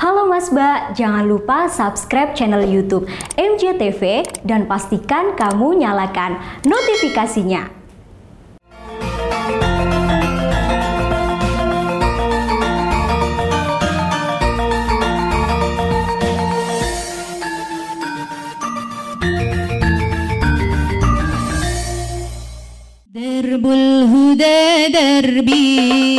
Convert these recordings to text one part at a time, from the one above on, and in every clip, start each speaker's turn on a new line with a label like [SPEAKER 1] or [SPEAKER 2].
[SPEAKER 1] Halo Mas Mbak, jangan lupa subscribe channel YouTube MJTV dan pastikan kamu nyalakan notifikasinya.
[SPEAKER 2] درب الهدى دربي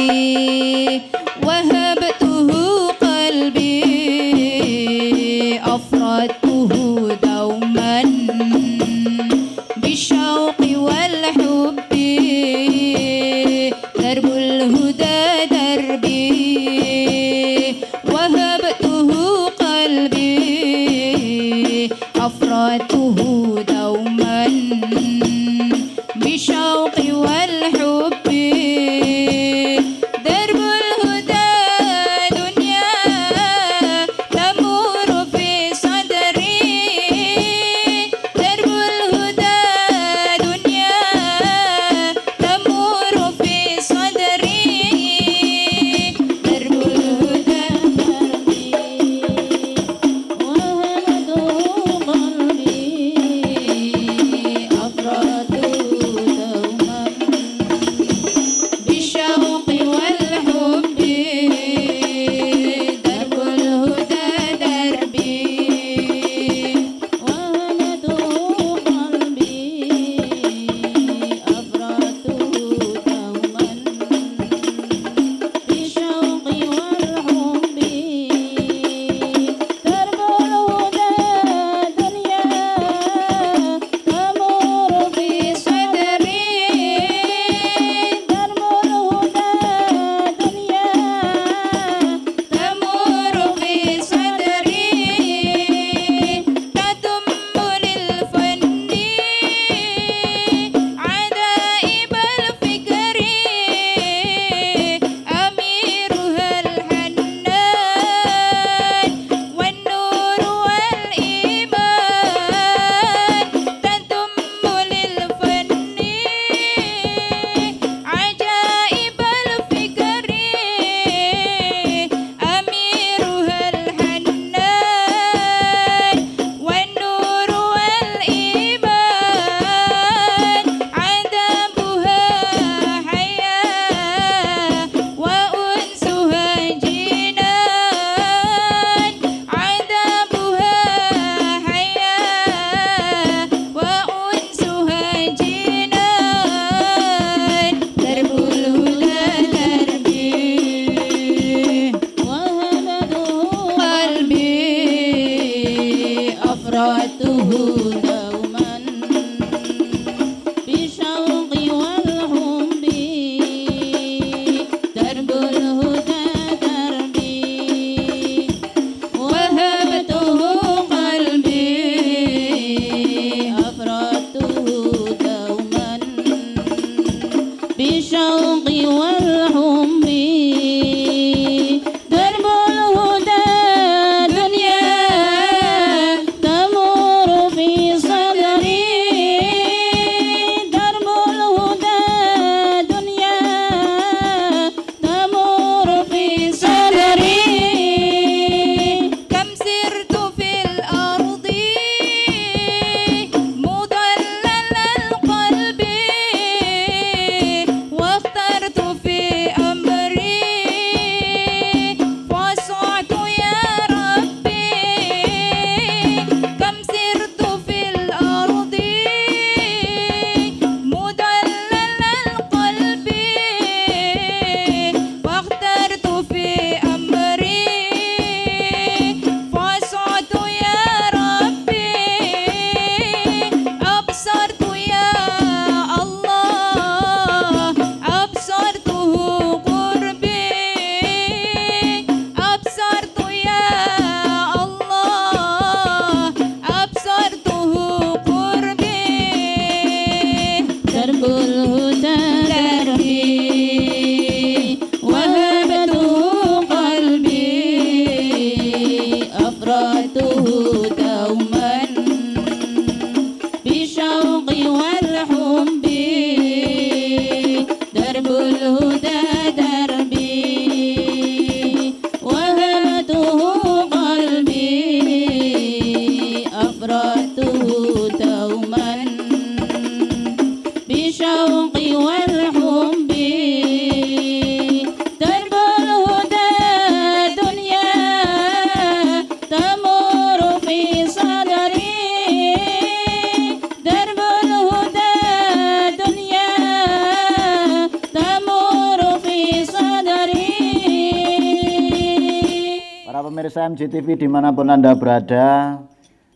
[SPEAKER 3] MJTV di mana pun Anda berada,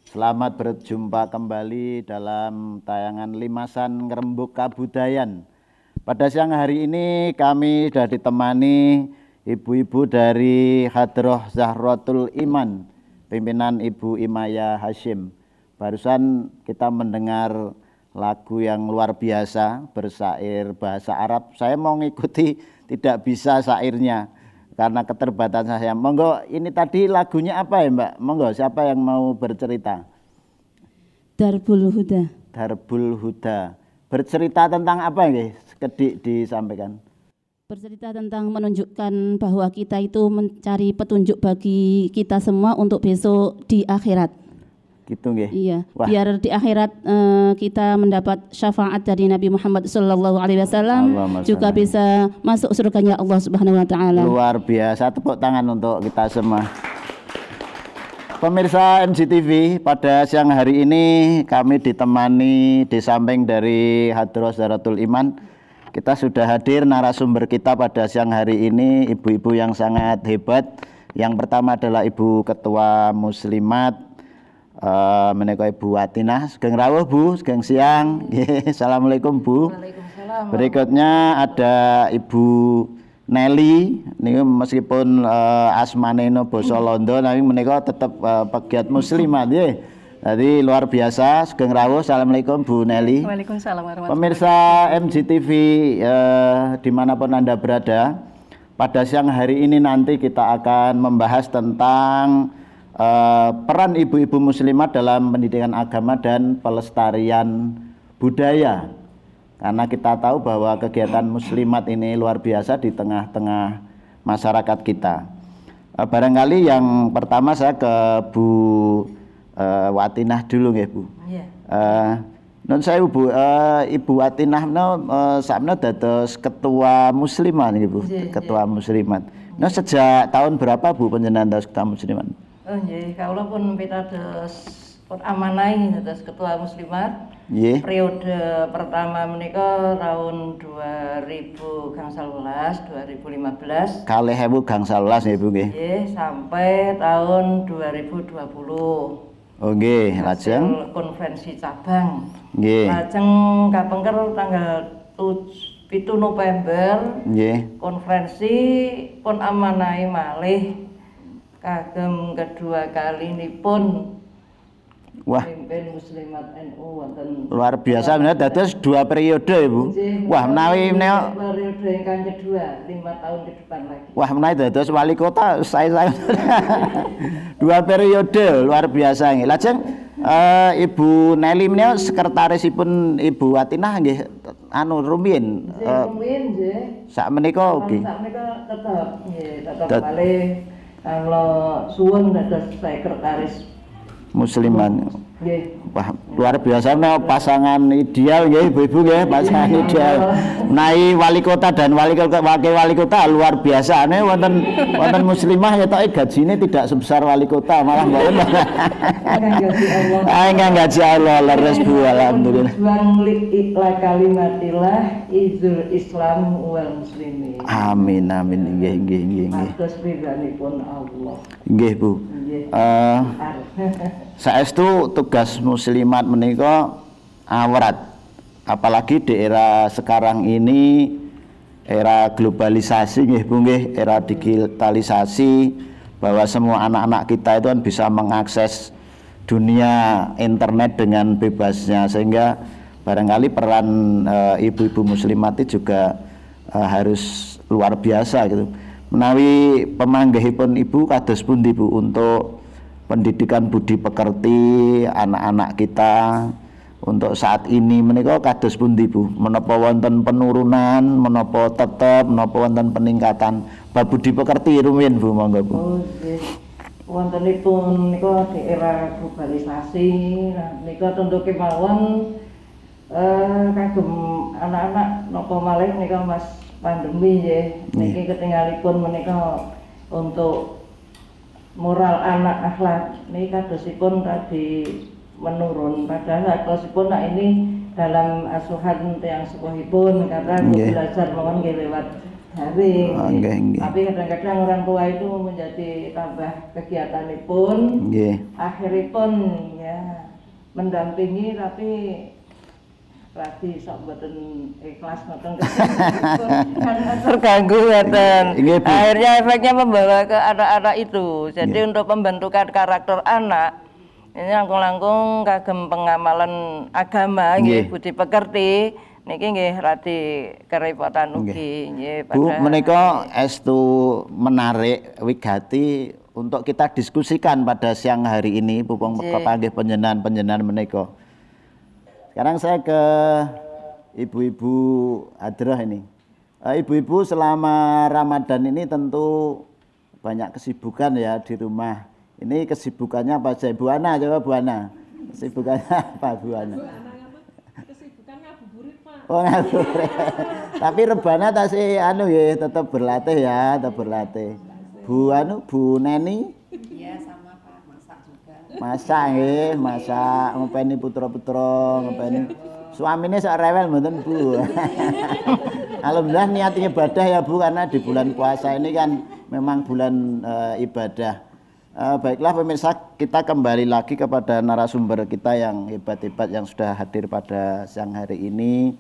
[SPEAKER 3] selamat berjumpa kembali dalam tayangan Limasan Ngerembuk Kabudayan. Pada siang hari ini kami sudah ditemani ibu-ibu dari Hadroh Zahratul Iman, pimpinan Ibu Imaya Hashim. Barusan kita mendengar lagu yang luar biasa bersair bahasa Arab. Saya mau ngikuti tidak bisa sairnya karena keterbatasan saya. Monggo ini tadi lagunya apa ya Mbak? Monggo siapa yang mau bercerita?
[SPEAKER 4] Darbul Huda.
[SPEAKER 3] Darbul Huda. Bercerita tentang apa ya? Kedik disampaikan.
[SPEAKER 4] Bercerita tentang menunjukkan bahwa kita itu mencari petunjuk bagi kita semua untuk besok di akhirat.
[SPEAKER 3] Gitu nggih.
[SPEAKER 4] Iya,
[SPEAKER 3] Wah.
[SPEAKER 4] biar di akhirat eh, kita mendapat syafaat dari Nabi Muhammad Shallallahu Alaihi Wasallam, juga bisa masuk surganya Allah Subhanahu Wa Taala.
[SPEAKER 3] Luar biasa tepuk tangan untuk kita semua. Pemirsa NCTV, pada siang hari ini kami ditemani di samping dari Hadros Zaratul Iman. Kita sudah hadir narasumber kita pada siang hari ini ibu-ibu yang sangat hebat. Yang pertama adalah Ibu Ketua Muslimat eh menika Ibu Atina. Sugeng rawuh Bu, sugeng siang. Nggih, Assalamualaikum Bu. Berikutnya ada Ibu Nelly, meskipun uh, asmane no basa Londo, tapi menika tetap uh, pegiat muslimat nggih. Jadi luar biasa, sugeng rawuh. Assalamualaikum Bu Nelly.
[SPEAKER 5] Waalaikumsalam warahmatullahi
[SPEAKER 3] Pemirsa MGTV eh, di mana pun Anda berada, pada siang hari ini nanti kita akan membahas tentang eh, peran ibu-ibu muslimat dalam pendidikan agama dan pelestarian budaya. Karena kita tahu bahwa kegiatan muslimat ini luar biasa di tengah-tengah masyarakat kita. Eh, barangkali yang pertama saya ke Bu eh, Watinah dulu ya Bu.
[SPEAKER 5] Iya.
[SPEAKER 3] Eh, Nun saya Bu, eh, Ibu Atinah no eh, sakmene dados ketua muslimat nggih Bu,
[SPEAKER 5] Nggih,
[SPEAKER 3] ketua muslimat. Nah sejak tahun berapa Bu panjenengan dados ketua muslimat?
[SPEAKER 5] Oh nggih, kawula pun pitados pun amanai dados ketua muslimat.
[SPEAKER 3] Nggih.
[SPEAKER 5] Periode pertama menika tahun 2000 gangsal welas 2015
[SPEAKER 3] Kalih ewu gangsal welas nggih Bu nggih.
[SPEAKER 5] nggih sampai tahun 2020.
[SPEAKER 3] Oh nggih, lajeng
[SPEAKER 5] konferensi cabang.
[SPEAKER 3] nggih.
[SPEAKER 5] Lajeng kapengker tanggal 7 November
[SPEAKER 3] Nggih.
[SPEAKER 5] konferensi pun amanai malih kagem kedua kali pun
[SPEAKER 3] Wah,
[SPEAKER 5] muslimat NU wonten
[SPEAKER 3] luar biasa bener dados dua periode ya Bu. Wah, menawi menawi
[SPEAKER 5] periode ingkang kedua lima tahun ke depan lagi.
[SPEAKER 3] Wah menaik dados wali kota saya saya dua periode luar biasa nggih. Lajeng eh, Ibu Nelly menika sekretarisipun Ibu Atinah nggih anu rumiyin
[SPEAKER 5] Nggih,
[SPEAKER 3] eh,
[SPEAKER 5] rumiyin nggih.
[SPEAKER 3] sak menika nggih.
[SPEAKER 5] sakmenika tetap nggih tetap
[SPEAKER 3] Dat-
[SPEAKER 5] malih kalau suwun dados sekretaris
[SPEAKER 3] Musliman. Wah, luar biasa menika pasangan ideal nggih Ibu-ibu nggih, pasangan ideal. Menawi wali kota dan wali kota wakil wali kota luar biasa. Ane wonten wonten muslimah ya tok gajine tidak sebesar wali kota, malah
[SPEAKER 5] Allah
[SPEAKER 3] Ah, enggak gaji Allah leres Bu alhamdulillah.
[SPEAKER 5] Berjuang li ikla kalimatillah izul Islam wal muslimin.
[SPEAKER 3] Amin amin nggih nggih nggih nggih.
[SPEAKER 5] Matus ridhanipun Allah.
[SPEAKER 3] Nggih Bu. Eh
[SPEAKER 5] Ar-
[SPEAKER 3] saestu tugas muslimat menika awrat. Apalagi di era sekarang ini era globalisasi nggih Bu nggih, era digitalisasi bahwa semua anak-anak kita itu kan bisa mengakses dunia internet dengan bebasnya sehingga barangkali peran eh, ibu-ibu muslimat itu juga eh, harus luar biasa gitu. Menawi pemanggihipun ibu kados pundi Bu untuk pendidikan budi pekerti anak-anak kita untuk saat ini menika kados pundi Bu? Menapa wonten penurunan, menapa tetep, menapa wonten peningkatan bab budi pekerti rumiyin Bu monggo Bu.
[SPEAKER 5] Oh. Wontenipun nika di era globalisasi, nah nika tentu kemawon eh kagem anak-anak napa malih nika Mas pandemi nggih. Niki ketinggalipun menika untuk moral anak akhlak niki kadosipun tadi menurun padahal kadosipun nah ini dalam asuhan yang sepuhipun karena
[SPEAKER 3] Nggih.
[SPEAKER 5] belajar nggih lewat daring.
[SPEAKER 3] Oh, nggih, nggih.
[SPEAKER 5] Tapi kadang-kadang orang tua itu menjadi tambah kegiatanipun.
[SPEAKER 3] Nggih.
[SPEAKER 5] Akhiripun ya mendampingi tapi lagi sok mboten ikhlas terganggu.
[SPEAKER 3] Nggih, Bu.
[SPEAKER 5] Akhirnya efeknya membawa ke anak-anak itu. Jadi
[SPEAKER 3] Nggih.
[SPEAKER 5] untuk pembentukan karakter anak ini langkung-langkung kagem pengamalan agama nggih
[SPEAKER 3] Nggih.
[SPEAKER 5] budi pekerti niki nggih radi kerepotan ugi nggih
[SPEAKER 3] Bu, menika estu menarik wigati untuk kita diskusikan pada siang hari ini pupung
[SPEAKER 5] Nggih.
[SPEAKER 3] kepanggih penjenan-penjenan menika. Sekarang saya ke ibu-ibu Adroh ini. Eh, Ibu-ibu selama Ramadan ini tentu banyak kesibukan ya di rumah. Ini kesibukannya apa saja? Bu Ana, coba Bu Ana. Kesibukannya apa Bu Ana? Oh ngabuburit. Tapi rebana tasih anu ya tetap berlatih ya, tetap berlatih. Bu anu Bu Neni? Iya sama Pak, masak juga. Masak nggih, masak ngopeni putra-putra, ngopeni. Suaminya sak rewel mboten Bu. Alhamdulillah niat ibadah ya Bu karena di bulan puasa ini kan memang bulan eh, ibadah. Eh, baiklah pemirsa, kita kembali lagi kepada narasumber kita yang hebat-hebat yang sudah hadir pada siang hari ini.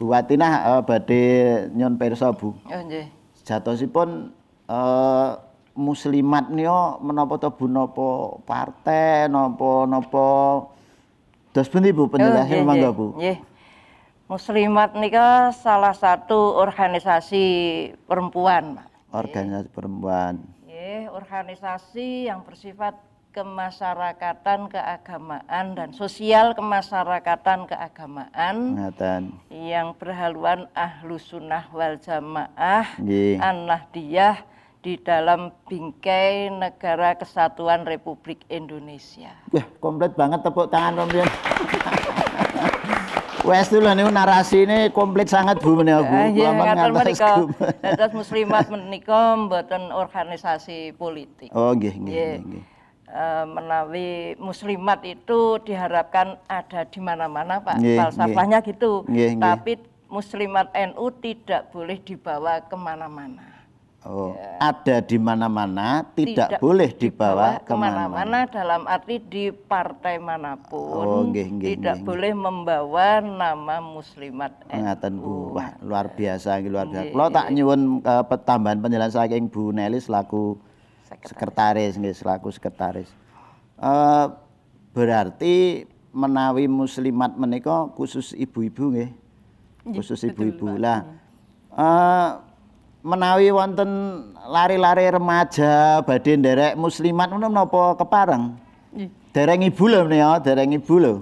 [SPEAKER 3] Bu Watinah eh, badhe nyon pirsa Bu.
[SPEAKER 5] Oh nggih.
[SPEAKER 3] Sejatosipun eh, muslimat niyo menapa to Bu napa partai napa napa Dos pundi Bu penjelasan
[SPEAKER 5] Oh, nggih,
[SPEAKER 3] Bu.
[SPEAKER 5] Nggih. Muslimat nika salah satu organisasi perempuan, Pak.
[SPEAKER 3] Organisasi perempuan.
[SPEAKER 5] Nggih, organisasi yang bersifat kemasyarakatan, keagamaan dan sosial kemasyarakatan, keagamaan
[SPEAKER 3] Ngaten.
[SPEAKER 5] yang berhaluan ahlu sunnah wal jamaah an-nahdiyah di dalam bingkai negara kesatuan Republik Indonesia.
[SPEAKER 3] Wah, komplit banget tepuk tangan Rompion. Wes dulu niku narasi ini komplit sangat Bu menika Bu. Kula
[SPEAKER 5] iya, ngaten menika. Dados muslimat menika mboten organisasi politik.
[SPEAKER 3] Oh, nggih nggih
[SPEAKER 5] Nggih. Eh, menawi muslimat itu diharapkan ada di mana-mana Pak.
[SPEAKER 3] Nggih,
[SPEAKER 5] Falsafahnya gitu.
[SPEAKER 3] Nggih, nggih.
[SPEAKER 5] Tapi muslimat NU tidak boleh dibawa ke mana-mana.
[SPEAKER 3] Oh, ada di mana-mana, tidak, boleh dibawa ke
[SPEAKER 5] mana-mana. ke mana-mana dalam arti di partai
[SPEAKER 3] mana pun. Oh,
[SPEAKER 5] tidak boleh membawa nama muslimat
[SPEAKER 3] Ngaten
[SPEAKER 5] NU.
[SPEAKER 3] Bu. Wah, luar biasa luar biasa.
[SPEAKER 5] Nggih,
[SPEAKER 3] Kula tak nyuwun ke tambahan penjelasan saking Bu Nelly selaku sekretaris nggih, selaku sekretaris. Eh berarti menawi muslimat menika khusus ibu-ibu nggih. Khusus ibu-ibu lah. Eh menawi wonten lari-lari remaja badhe nderek muslimat ngono menapa kepareng? Dereng ibu lho menika, dereng ibu lho.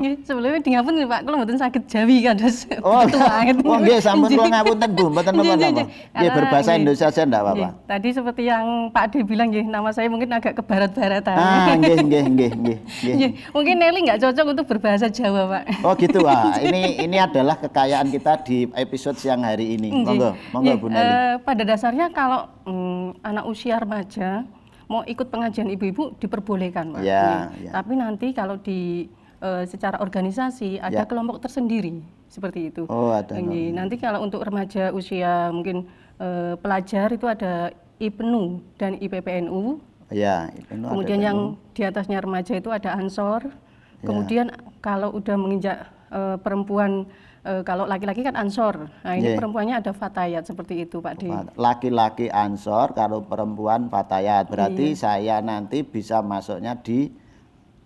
[SPEAKER 6] Nggih, sebelumnya di ngapun Pak, kula mboten saged Jawi kan, dos.
[SPEAKER 3] Oh, oh nggih sampun kula ngapunten Bu, mboten napa-napa.
[SPEAKER 6] nggih.
[SPEAKER 3] Nggih
[SPEAKER 6] Karena,
[SPEAKER 3] berbahasa. Indonesia saja ndak apa-apa.
[SPEAKER 6] Nggih, Tadi seperti yang Pak Ade bilang nggih, nama saya mungkin agak ke barat-baratan.
[SPEAKER 3] Ah, nggih nggih nggih nggih.
[SPEAKER 6] Mungkin Nelly nggak cocok untuk berbahasa Jawa, Pak.
[SPEAKER 3] Oh gitu ah. Ini ini adalah kekayaan kita di episode siang hari ini. Monggo, monggo Bu Nelly.
[SPEAKER 6] eh, pada dasarnya kalau mm, anak usia remaja mau ikut pengajian ibu-ibu diperbolehkan, Pak.
[SPEAKER 3] Ya, ya.
[SPEAKER 6] Tapi nanti kalau di eh, secara organisasi ada
[SPEAKER 3] Ya.
[SPEAKER 6] kelompok tersendiri seperti itu.
[SPEAKER 3] Oh, ada
[SPEAKER 6] Nggih, Nanti kalau untuk remaja usia mungkin eh, pelajar itu ada IPNU dan IPPNU.
[SPEAKER 3] Ya, ada
[SPEAKER 6] Kemudian yang di atasnya remaja itu ada Ansor.
[SPEAKER 3] Ya.
[SPEAKER 6] Kemudian kalau udah menginjak eh, perempuan eh, kalau laki-laki kan Ansor. Nah, ini
[SPEAKER 3] Nggih.
[SPEAKER 6] perempuannya ada Fatayat seperti itu, Pak D.
[SPEAKER 3] laki-laki ansor kalau perempuan fatayat. Berarti
[SPEAKER 6] Iya.
[SPEAKER 3] saya nanti bisa masuknya di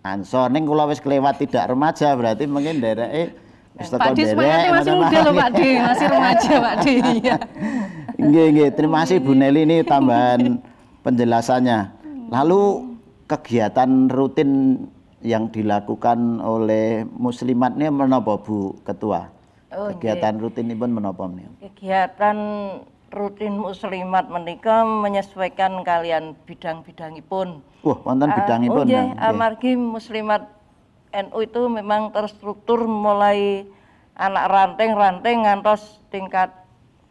[SPEAKER 3] ansor. Ning kula wis kelewat tidak remaja berarti mungkin dereke wis teko
[SPEAKER 6] Pak
[SPEAKER 3] derek,
[SPEAKER 6] masih muda loh. Pak D. Masih remaja, Pak D. Iya.
[SPEAKER 3] Nggih, nggih. Terima kasih Bu Nelly ini tambahan penjelasannya. Lalu kegiatan rutin yang dilakukan oleh muslimat ini menapa Bu Ketua?
[SPEAKER 5] Oh,
[SPEAKER 3] kegiatan rutin ini pun menapa?
[SPEAKER 5] Kegiatan rutin muslimat menika menyesuaikan kalian bidang-bidangipun.
[SPEAKER 3] Wah, wonten
[SPEAKER 5] Ah,
[SPEAKER 3] bidangipun.
[SPEAKER 5] Oh nggih,
[SPEAKER 3] nah, nggih.
[SPEAKER 5] amargi muslimat NU itu memang terstruktur mulai anak ranting-ranting ngantos tingkat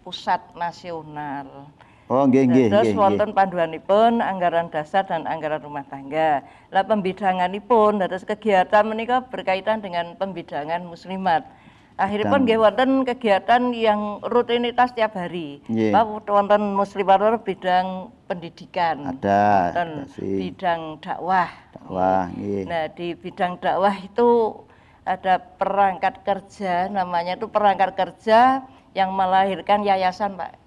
[SPEAKER 5] pusat nasional.
[SPEAKER 3] Oh, nggih nggih
[SPEAKER 5] Terus wonten panduanipun anggaran dasar dan anggaran rumah tangga. Lah pembidanganipun dados kegiatan menika berkaitan dengan pembidangan muslimat. Akhiripun nggih wonten kegiatan yang rutinitas tiap hari. Pak wonten muslimat bidang pendidikan.
[SPEAKER 3] Ada,
[SPEAKER 5] Wonten bidang dakwah.
[SPEAKER 3] Dakwah, nggih.
[SPEAKER 5] Nah, di bidang dakwah itu ada perangkat kerja, namanya itu perangkat kerja yang melahirkan yayasan, Pak.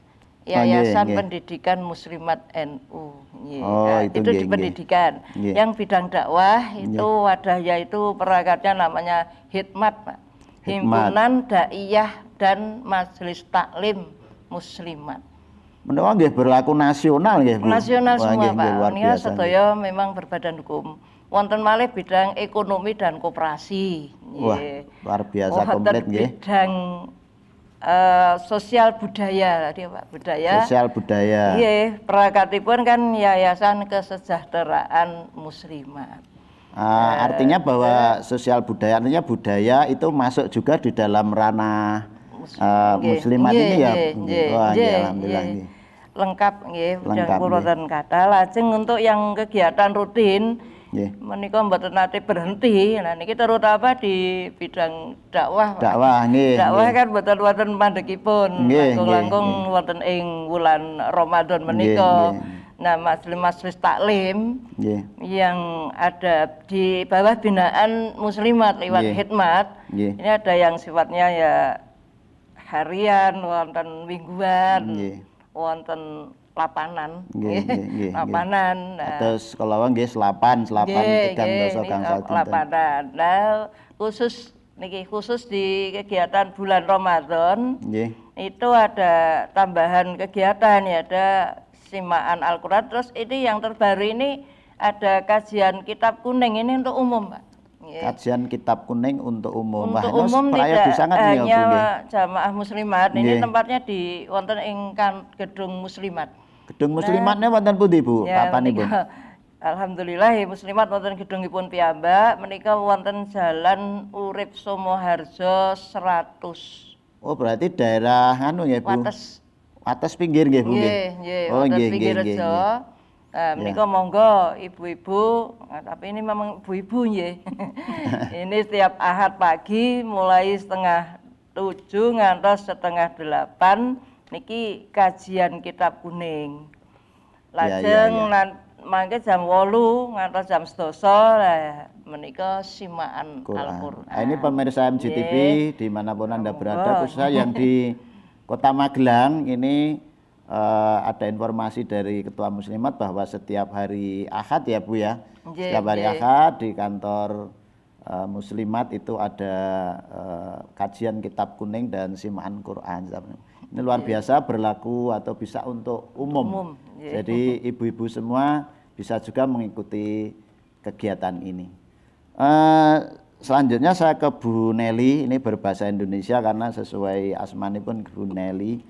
[SPEAKER 3] nggih,
[SPEAKER 5] Yayasan
[SPEAKER 3] nggih.
[SPEAKER 5] Pendidikan Muslimat NU. Nggih.
[SPEAKER 3] Oh,
[SPEAKER 5] Nah,
[SPEAKER 3] itu
[SPEAKER 5] itu,
[SPEAKER 3] nggih,
[SPEAKER 5] di pendidikan.
[SPEAKER 3] Nggih.
[SPEAKER 5] Yang bidang dakwah itu wadahnya itu perangkatnya namanya Hikmat, Pak.
[SPEAKER 3] Hikmat.
[SPEAKER 5] Himpunan Daiyah dan Majelis Taklim Muslimat.
[SPEAKER 3] Menawa nggih berlaku nasional nggih, Bu.
[SPEAKER 5] Nasional
[SPEAKER 3] Wah,
[SPEAKER 5] semua Pak.
[SPEAKER 3] biasa,
[SPEAKER 5] sedaya memang berbadan hukum. Wonten malih bidang ekonomi dan koperasi.
[SPEAKER 3] Wah, luar biasa
[SPEAKER 5] Wonten
[SPEAKER 3] komplit nggih.
[SPEAKER 5] Bidang eh, sosial budaya tadi Pak, budaya.
[SPEAKER 3] Sosial budaya.
[SPEAKER 5] Iya, perangkatipun kan Yayasan Kesejahteraan Muslimat.
[SPEAKER 3] Ah, artinya bahwa sosial budaya artinya budaya itu masuk juga di dalam ranah eh,
[SPEAKER 5] Nggih,
[SPEAKER 3] muslimat
[SPEAKER 5] nggih,
[SPEAKER 3] ini ya.
[SPEAKER 5] nggih,
[SPEAKER 3] Bu?
[SPEAKER 5] nggih,
[SPEAKER 3] Wah, nggih, alhamdulillah
[SPEAKER 5] nggih. Lengkap nggih,
[SPEAKER 3] Lengkap,
[SPEAKER 5] dan kata. Lajeng untuk yang kegiatan rutin
[SPEAKER 3] Nggih.
[SPEAKER 5] menika mboten nate berhenti. Nah niki terutama di bidang dakwah.
[SPEAKER 3] Dakwah nggih.
[SPEAKER 5] Dakwah kan mboten wonten mandekipun. Langkung-langkung wonten ing wulan Ramadan menika.
[SPEAKER 3] nggih.
[SPEAKER 5] Nah, majelis-majelis taklim
[SPEAKER 3] Nggih.
[SPEAKER 5] yang ada di bawah binaan muslimat lewat
[SPEAKER 3] Nggih.
[SPEAKER 5] hikmat.
[SPEAKER 3] Nggih.
[SPEAKER 5] Ini ada yang sifatnya ya harian, wonten mingguan,
[SPEAKER 3] Nggih.
[SPEAKER 5] wonten lapanan,
[SPEAKER 3] Nggih, nggih, nggih,
[SPEAKER 5] lapanan. Nah,
[SPEAKER 3] Terus kalau nggih selapan, selapan tigang
[SPEAKER 5] nggih,
[SPEAKER 3] dosa gangsal dinten.
[SPEAKER 5] lapanan. Nah, khusus niki khusus di kegiatan bulan Ramadan
[SPEAKER 3] Nggih.
[SPEAKER 5] itu ada tambahan kegiatan ya ada simaan Al-Qur'an terus ini yang terbaru ini ada kajian kitab kuning ini untuk umum, Pak. Nggih.
[SPEAKER 3] Kajian kitab kuning untuk umum.
[SPEAKER 5] Untuk
[SPEAKER 3] Wah,
[SPEAKER 5] umum tidak
[SPEAKER 3] sangat nih ya, Bu,
[SPEAKER 5] hanya jamaah muslimat, ini
[SPEAKER 3] Nggih.
[SPEAKER 5] tempatnya di wonten ing kan gedung muslimat.
[SPEAKER 3] Gedung muslimatnya wonten pundi, Bu?
[SPEAKER 5] Ya,
[SPEAKER 3] Papanipun?
[SPEAKER 5] menika- Alhamdulillah ya, muslimat wonten gedungipun piyambak menika wonten Jalan Urip Somoharjo 100.
[SPEAKER 3] Oh, berarti daerah anu ya, Bu?
[SPEAKER 5] Wates
[SPEAKER 3] Atas pinggir nggih, Bu nggih. Oh, nggih,
[SPEAKER 5] pinggir
[SPEAKER 3] nggih, nggih,
[SPEAKER 5] rejo.
[SPEAKER 3] nggih.
[SPEAKER 5] Nah, menika monggo ibu-ibu, nah, tapi ini memang ibu-ibu nggih. ini setiap Ahad pagi mulai setengah tujuh ngantos setengah delapan niki kajian kitab kuning.
[SPEAKER 3] Ya, ya,
[SPEAKER 5] Lajeng
[SPEAKER 3] ya.
[SPEAKER 5] nan- mangke jam 8 ngantos jam 12 lah menika simaan
[SPEAKER 3] Quran.
[SPEAKER 5] Al-Qur'an.
[SPEAKER 3] Nah, ini pemirsa MGTV di mana pun anda berada, khususnya yang di Kota Magelang ini eh, ada informasi dari Ketua Muslimat bahwa setiap hari Ahad ya Bu ya,
[SPEAKER 5] Nggih,
[SPEAKER 3] setiap hari
[SPEAKER 5] nggih.
[SPEAKER 3] Ahad di kantor eh, Muslimat itu ada eh, kajian Kitab Kuning dan simaan Quran. Ini luar biasa berlaku atau bisa untuk umum.
[SPEAKER 5] Umum.
[SPEAKER 3] Jadi ibu-ibu semua bisa juga mengikuti kegiatan ini. Eh, selanjutnya saya ke Bu Nelly, ini berbahasa Indonesia karena sesuai asmani pun Bu Nelly.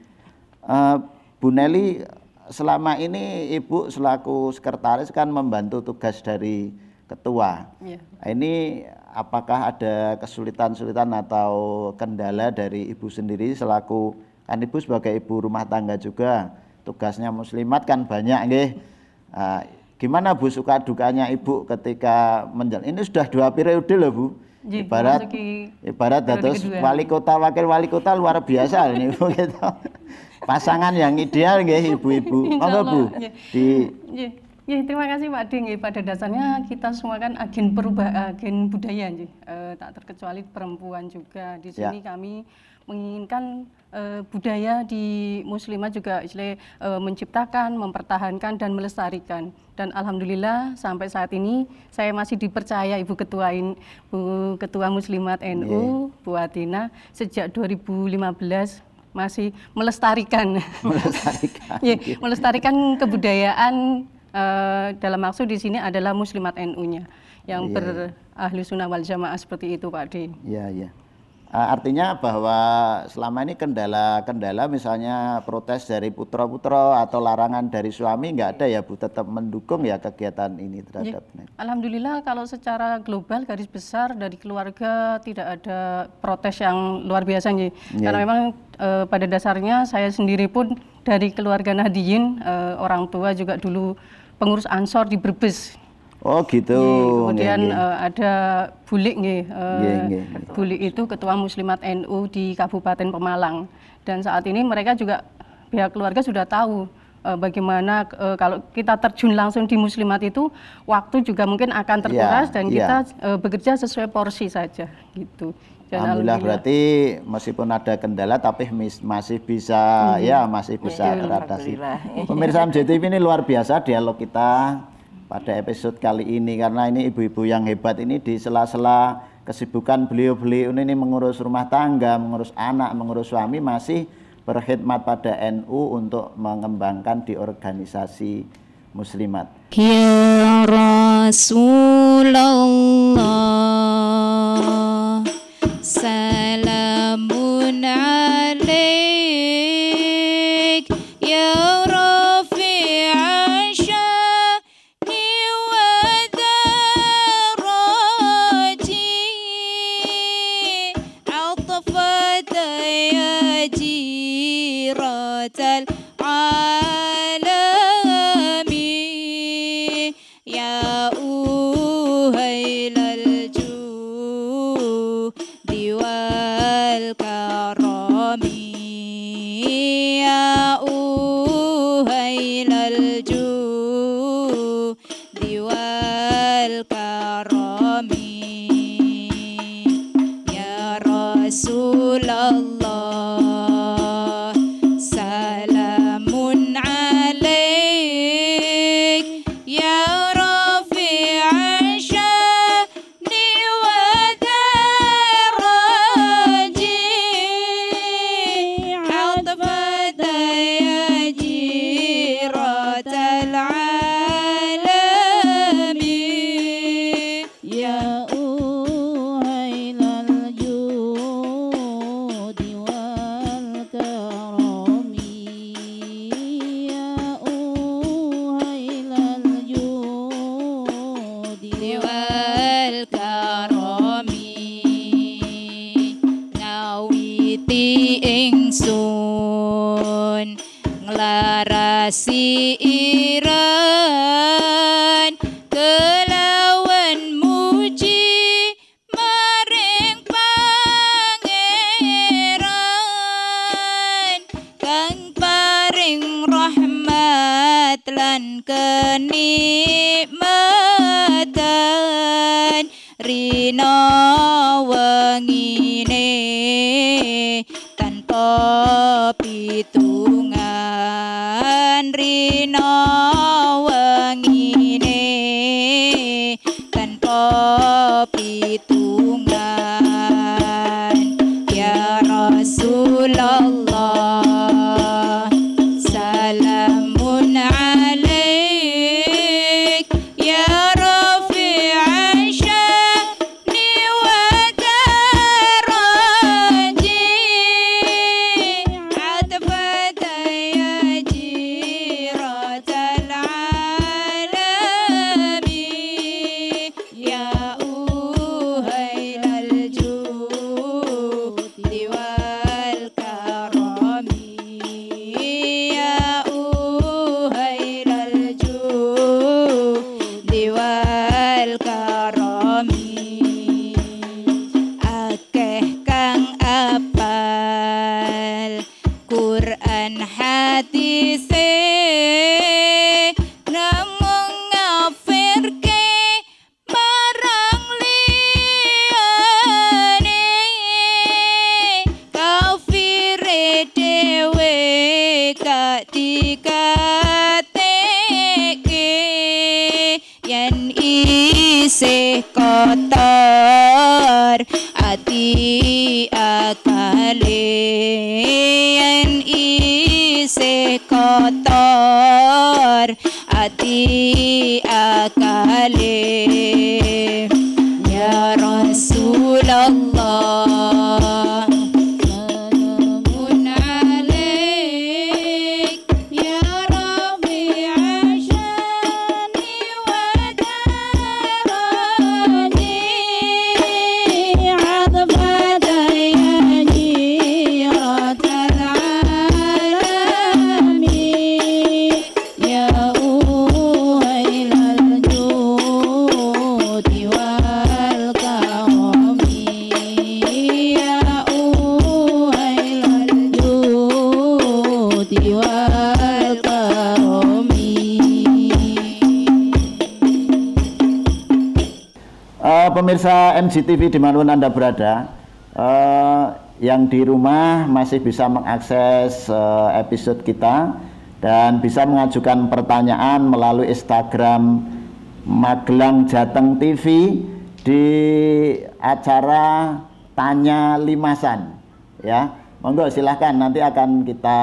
[SPEAKER 3] Eh, Bu Nelly, selama ini Ibu selaku sekretaris kan membantu tugas dari ketua. Nah, Ini apakah ada kesulitan-kesulitan atau kendala dari Ibu sendiri selaku kan Ibu sebagai ibu rumah tangga juga tugasnya muslimat kan banyak nggih. Ah, gimana Bu suka dukanya Ibu ketika menjal ini sudah dua periode loh Bu.
[SPEAKER 6] Ji,
[SPEAKER 3] Ibarat ibarat
[SPEAKER 6] kedua.
[SPEAKER 3] wali kota wakil wali kota luar biasa ini Bu gitu. Pasangan yang ideal nggih ibu-ibu. Monggo Bu. Di
[SPEAKER 6] nggih, terima kasih Pak Ding. Pada dasarnya kita semua kan agen perubahan, agen budaya, nggih. Eh, tak terkecuali perempuan juga. Di
[SPEAKER 3] Ya.
[SPEAKER 6] sini kami menginginkan eh, budaya di muslimah juga istilahnya eh, menciptakan, mempertahankan dan melestarikan. Dan alhamdulillah sampai saat ini saya masih dipercaya Ibu Ketua in, Bu Ketua Muslimat NU, Bu Atina sejak 2015 masih melestarikan
[SPEAKER 3] melestarikan.
[SPEAKER 6] Ya, melestarikan kebudayaan eh, dalam maksud di sini adalah Muslimat NU-nya yang
[SPEAKER 3] Iya,
[SPEAKER 6] berahli sunnah wal jamaah seperti itu Pak D.
[SPEAKER 3] Iya, iya. Ah, artinya bahwa selama ini kendala-kendala misalnya protes dari putra-putra atau larangan dari suami nggak ada ya Bu tetap mendukung ya kegiatan ini terhadap
[SPEAKER 6] Alhamdulillah kalau secara global garis besar dari keluarga tidak ada protes yang luar biasa nih.
[SPEAKER 3] Iya.
[SPEAKER 6] Karena memang eh, pada dasarnya saya sendiri pun dari keluarga Nahdiyin eh, orang tua juga dulu pengurus Ansor di Brebes.
[SPEAKER 3] Oh gitu.
[SPEAKER 6] Kemudian
[SPEAKER 3] Nggih, nggih.
[SPEAKER 6] eh, ada Bulik nggih. eh,
[SPEAKER 3] Nggih, nggih, nggih.
[SPEAKER 6] Bulik itu ketua Muslimat NU di Kabupaten Pemalang. Dan saat ini mereka juga pihak keluarga sudah tahu eh, bagaimana eh, kalau kita terjun langsung di Muslimat itu waktu juga mungkin akan terkuras
[SPEAKER 3] Iya,
[SPEAKER 6] dan
[SPEAKER 3] iya.
[SPEAKER 6] kita eh, bekerja sesuai porsi saja gitu. Dan
[SPEAKER 3] Alhamdulillah berarti meskipun ada kendala tapi mis- masih bisa ya masih bisa teratasi.
[SPEAKER 5] Alhamdulillah.
[SPEAKER 3] Pemirsa MJTV ini luar biasa dialog kita pada episode kali ini karena ini ibu-ibu yang hebat ini di sela-sela kesibukan beliau-beliau ini mengurus rumah tangga, mengurus anak, mengurus suami masih berkhidmat pada NU untuk mengembangkan di organisasi muslimat.
[SPEAKER 2] Ya Rasulullah salamun
[SPEAKER 3] pemirsa MGTV di mana pun anda berada, eh, yang di rumah masih bisa mengakses eh, episode kita dan bisa mengajukan pertanyaan melalui Instagram Magelang Jateng TV di acara Tanya Limasan ya. Monggo silahkan nanti akan kita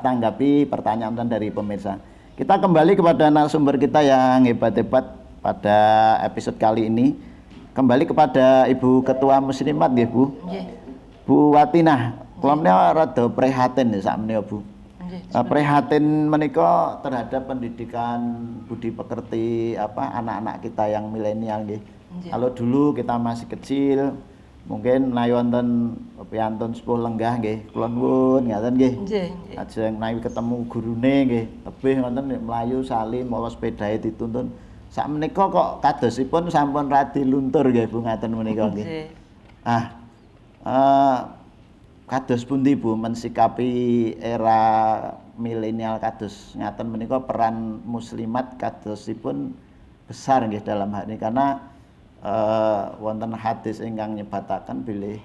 [SPEAKER 3] tanggapi pertanyaan dari pemirsa. Kita kembali kepada narasumber kita yang hebat-hebat pada episode kali ini. Kembali kepada Ibu Ketua Muslimat nggih, Bu. Bu Watinah, kula rada prihatin ya sakmene Bu. Eh, prihatin menika terhadap pendidikan budi pekerti apa anak-anak kita yang milenial nggih. Kalau dulu kita masih kecil, mungkin naik wonten piantun sepuh lenggah nggih, kula nuwun ngaten nggih. Ajeng naik ketemu gurune nggih, tebih wonten nek mlayu salim mawa sepedahe dituntun. Sak menika kok kadosipun sampun radi luntur nggih Bu ngaten menika nggih. Ah, eh, kados pundi Bu mensikapi era milenial kados? Ngaten menika peran muslimat kadosipun besar nggih dalam hal ini karena eh, wonten hadis ingkang nyebataken bilih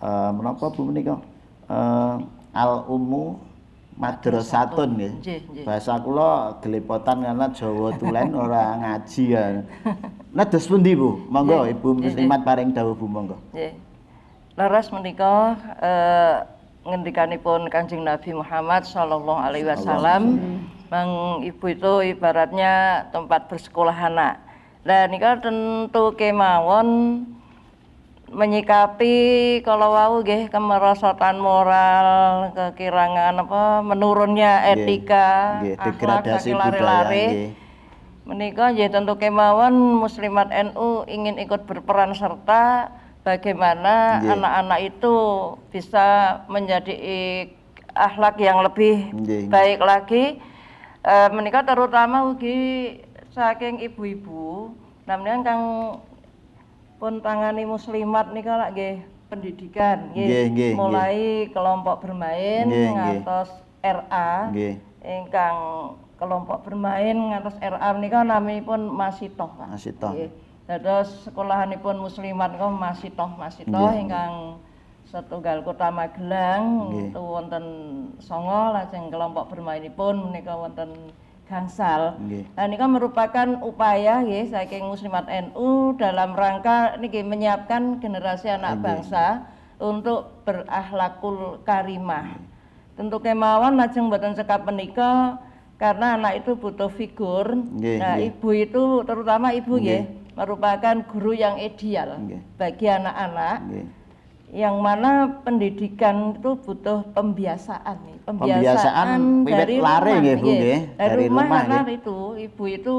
[SPEAKER 3] eh, menapa Bu menika? Eh, al ummu madrasatun nggih. Bahasa kula gelepotan karena Jawa tulen ora ngaji ya. Nedes pundi Bu? Monggo Ibu muslimat paring dawuh Bu monggo.
[SPEAKER 5] Nggih. Leres menika eh ngendikanipun Kanjeng Nabi Muhammad sallallahu alaihi wasallam, Bang Ibu itu ibaratnya tempat bersekolah anak. Lah nika tentu kemawon menyikapi kalau wau nggih kemerosotan moral, kekirangan apa menurunnya etika,
[SPEAKER 3] nggih, degradasi budaya,
[SPEAKER 5] lare-lare.
[SPEAKER 3] nggih.
[SPEAKER 5] Menika nggih tentu kemawon muslimat NU ingin ikut berperan serta bagaimana anak-anak itu bisa menjadi akhlak yang lebih
[SPEAKER 3] Nggih,
[SPEAKER 5] baik lagi. Eh, menika terutama ugi saking ibu-ibu, namanya kang pun tangani muslimat nika lak nggih pendidikan
[SPEAKER 3] Nggih, nggih, nggih.
[SPEAKER 5] mulai kelompok bermain
[SPEAKER 3] Nggih,
[SPEAKER 5] ngantos RA
[SPEAKER 3] Nggih.
[SPEAKER 5] ingkang kelompok bermain ngantos RA menika naminipun Masitoh Pak.
[SPEAKER 3] Masitoh.
[SPEAKER 5] Nggih. Dados sekolahanipun muslimat niku Masitoh Masitoh
[SPEAKER 3] Nggih.
[SPEAKER 5] ingkang setunggal kota Magelang
[SPEAKER 3] Nggih.
[SPEAKER 5] wonten songo lajeng kelompok bermainipun menika wonten gangsal. Nah, ini kan merupakan upaya ya saking Muslimat NU dalam rangka niki menyiapkan generasi anak bangsa untuk berakhlakul karimah. Tentu kemauan lajeng boten sekap menika karena anak itu butuh figur.
[SPEAKER 3] Nggih,
[SPEAKER 5] nah, ibu itu terutama ibu ya merupakan guru yang ideal
[SPEAKER 3] Nggih.
[SPEAKER 5] bagi anak-anak
[SPEAKER 3] Nggih.
[SPEAKER 5] Yang mana pendidikan itu butuh pembiasaan nih
[SPEAKER 3] Pembiasaan wiwit lare nggih, Bu,
[SPEAKER 5] nggih.
[SPEAKER 3] nggih.
[SPEAKER 5] dari,
[SPEAKER 3] Dari
[SPEAKER 5] rumah,
[SPEAKER 3] rumah,
[SPEAKER 5] karena itu ibu itu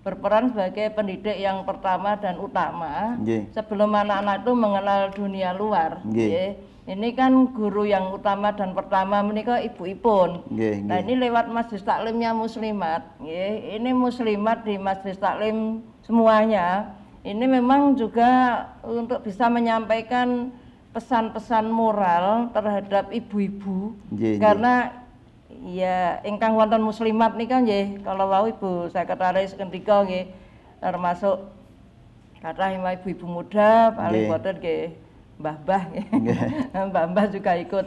[SPEAKER 5] berperan sebagai pendidik yang pertama dan utama sebelum anak-anak itu mengenal dunia luar
[SPEAKER 3] nggih.
[SPEAKER 5] ini kan guru yang utama dan pertama menikah ibu-ipun
[SPEAKER 3] Nggih,
[SPEAKER 5] Nah ini lewat majelis taklimnya muslimat, nggih. ini muslimat di majelis taklim semuanya. Ini memang juga untuk bisa menyampaikan pesan-pesan moral terhadap ibu-ibu,
[SPEAKER 3] nggih.
[SPEAKER 5] karena ya ingkang wonten muslimat nih kan nggih. Kalau wau ibu sekretaris ketika nggih termasuk kata ibu-ibu muda paling
[SPEAKER 3] Nggih.
[SPEAKER 5] boten nggih mbah-mbah. Mbah-mbah juga ikut